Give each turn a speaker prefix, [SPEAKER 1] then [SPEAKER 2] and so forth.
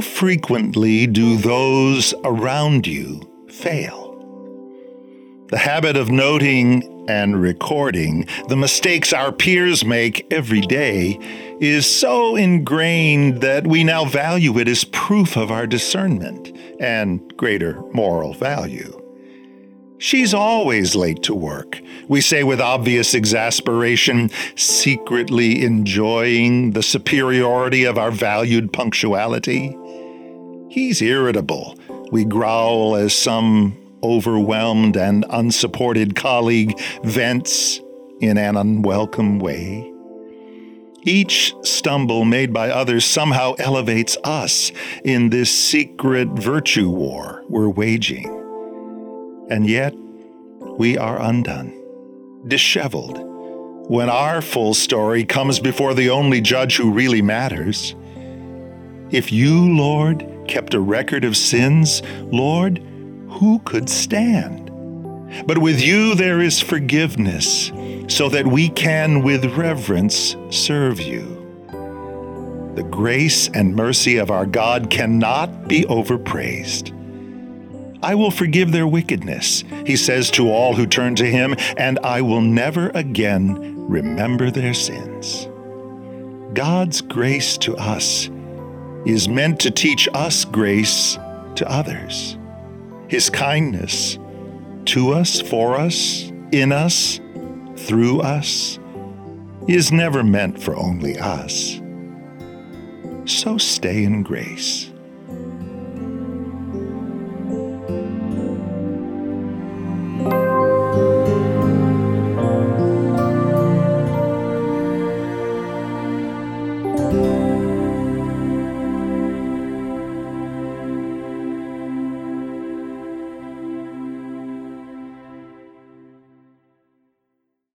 [SPEAKER 1] frequently do those around you fail? The habit of noting and recording the mistakes our peers make every day is so ingrained that we now value it as proof of our discernment and greater moral value. She's always late to work, we say with obvious exasperation, secretly enjoying the superiority of our valued punctuality. He's irritable, we growl as some overwhelmed and unsupported colleague vents in an unwelcome way. Each stumble made by others somehow elevates us in this secret virtue war we're waging. And yet, we are undone, disheveled, when our full story comes before the only judge who really matters. If you, Lord, kept a record of sins, Lord, who could stand? But with you there is forgiveness, so that we can with reverence serve you. The grace and mercy of our God cannot be overpraised. I will forgive their wickedness, he says to all who turn to him, and I will never again remember their sins. God's grace to us is meant to teach us grace to others. His kindness to us, for us, in us, through us, is never meant for only us. So stay in grace.